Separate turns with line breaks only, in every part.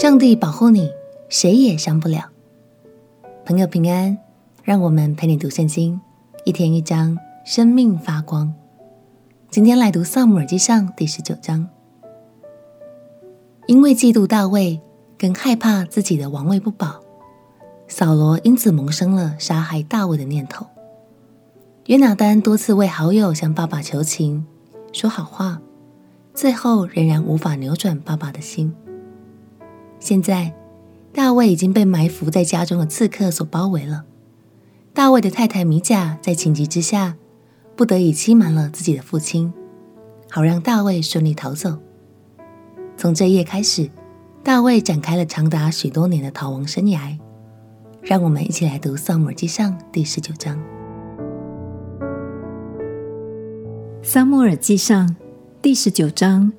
上帝保护你，谁也伤不了。朋友平安，让我们陪你读圣经，一天一章，生命发光。今天来读《撒母耳记上》第十九章。因为嫉妒大卫，更害怕自己的王位不保，扫罗因此萌生了杀害大卫的念头。约拿单多次为好友向爸爸求情，说好话，最后仍然无法扭转爸爸的心。现在，大卫已经被埋伏在家中的刺客所包围了。大卫的太太米甲在情急之下，不得已欺瞒了自己的父亲，好让大卫顺利逃走。从这夜开始，大卫展开了长达许多年的逃亡生涯。让我们一起来读《撒母耳记上》第十九章。
《撒母耳记上》第十九章。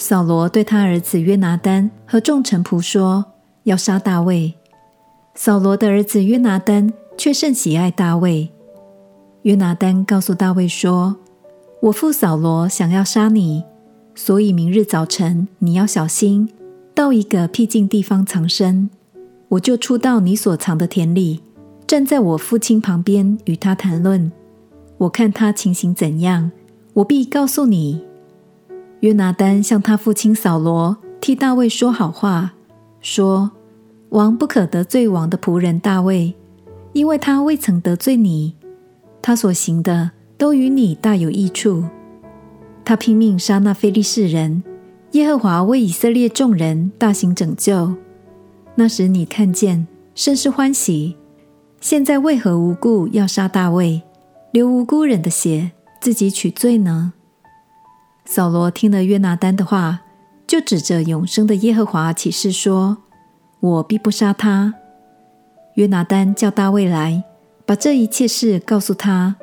扫罗对他儿子约拿单和众臣仆说：“要杀大卫。”扫罗的儿子约拿单却甚喜爱大卫。约拿单告诉大卫说：“我父扫罗想要杀你，所以明日早晨你要小心，到一个僻静地方藏身。我就出到你所藏的田里，站在我父亲旁边与他谈论。我看他情形怎样，我必告诉你。”约拿单向他父亲扫罗替大卫说好话，说：“王不可得罪王的仆人大卫，因为他未曾得罪你，他所行的都与你大有益处。他拼命杀那非利士人，耶和华为以色列众人大行拯救。那时你看见，甚是欢喜。现在为何无故要杀大卫，流无辜人的血，自己取罪呢？”扫罗听了约拿单的话，就指着永生的耶和华起誓说：“我必不杀他。”约拿单叫大卫来，把这一切事告诉他，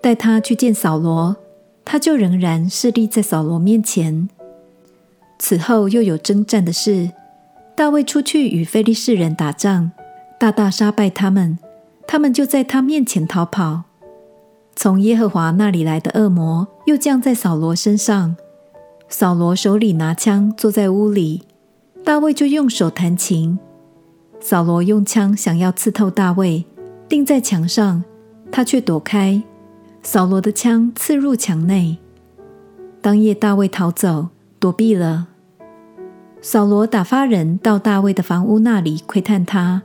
带他去见扫罗，他就仍然侍立在扫罗面前。此后又有征战的事，大卫出去与非利士人打仗，大大杀败他们，他们就在他面前逃跑。从耶和华那里来的恶魔又降在扫罗身上，扫罗手里拿枪，坐在屋里，大卫就用手弹琴。扫罗用枪想要刺透大卫，钉在墙上，他却躲开，扫罗的枪刺入墙内。当夜大卫逃走，躲避了。扫罗打发人到大卫的房屋那里窥探他，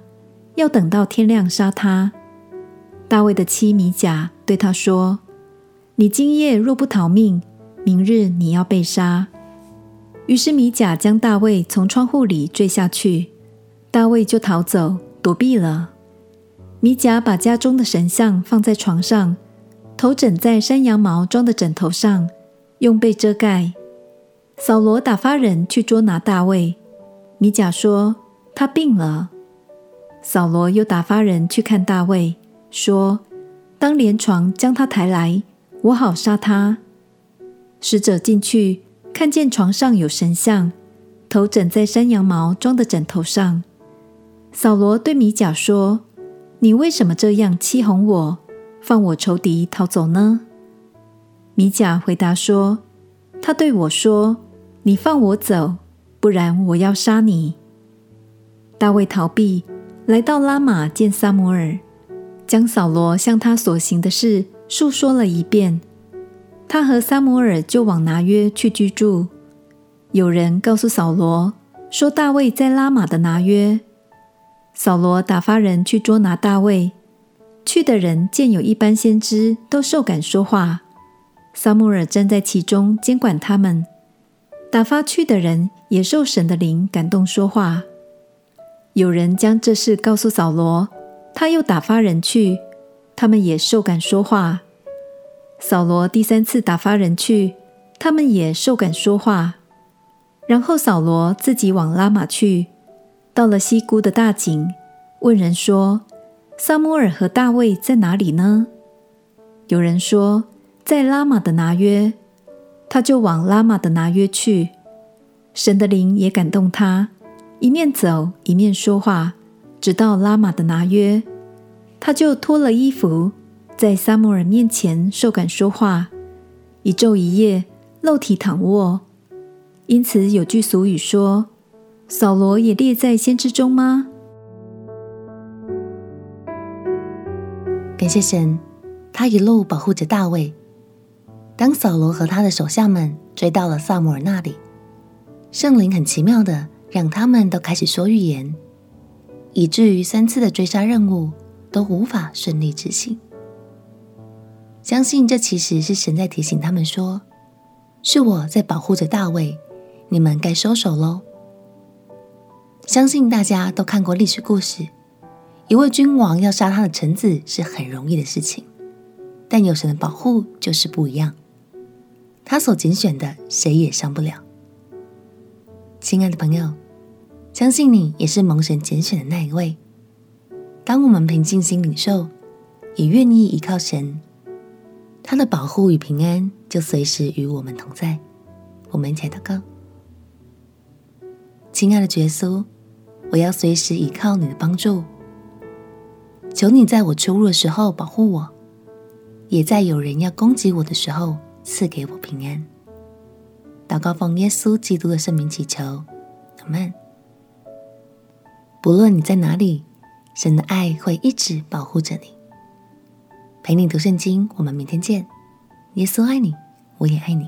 要等到天亮杀他。大卫的妻米甲对他说：“你今夜若不逃命，明日你要被杀。”于是米甲将大卫从窗户里坠下去，大卫就逃走，躲避了。米甲把家中的神像放在床上，头枕在山羊毛装的枕头上，用被遮盖。扫罗打发人去捉拿大卫，米甲说他病了。扫罗又打发人去看大卫。说：“当连床将他抬来，我好杀他。”使者进去，看见床上有神像，头枕在山羊毛装的枕头上。扫罗对米甲说：“你为什么这样欺哄我，放我仇敌逃走呢？”米甲回答说：“他对我说，你放我走，不然我要杀你。”大卫逃避，来到拉玛见撒摩尔。将扫罗向他所行的事述说了一遍，他和撒母耳就往拿约去居住。有人告诉扫罗说，大卫在拉玛的拿约。扫罗打发人去捉拿大卫，去的人见有一班先知都受感说话，撒母耳站在其中监管他们。打发去的人也受神的灵感动说话。有人将这事告诉扫罗。他又打发人去，他们也受感说话。扫罗第三次打发人去，他们也受感说话。然后扫罗自己往拉玛去，到了西沽的大井，问人说：“撒母耳和大卫在哪里呢？”有人说：“在拉玛的拿约。”他就往拉玛的拿约去。神的灵也感动他，一面走一面说话。直到拉玛的拿约，他就脱了衣服，在撒母耳面前受感说话，一昼一夜露体躺卧。因此有句俗语说：“扫罗也列在先知中吗？
感谢神，他一路保护着大卫。当扫罗和他的手下们追到了撒母耳那里，圣灵很奇妙的让他们都开始说预言，以至于三次的追杀任务都无法顺利执行。相信这其实是神在提醒他们说：“是我在保护着大卫，你们该收手喽。”相信大家都看过历史故事，一位君王要杀他的臣子是很容易的事情，但有神的保护就是不一样。他所拣选的，谁也伤不了。亲爱的朋友，相信你也是蒙神拣选的那一位。当我们平静心领受，也愿意依靠神，他的保护与平安就随时与我们同在。我们一起祷告：亲爱的耶稣，我要随时依靠你的帮助，求你在我出入的时候保护我，也在有人要攻击我的时候。赐给我平安。祷告奉耶稣基督的圣名祈求，阿门。不论你在哪里，神的爱会一直保护着你，陪你读圣经。我们明天见。耶稣爱你，我也爱你。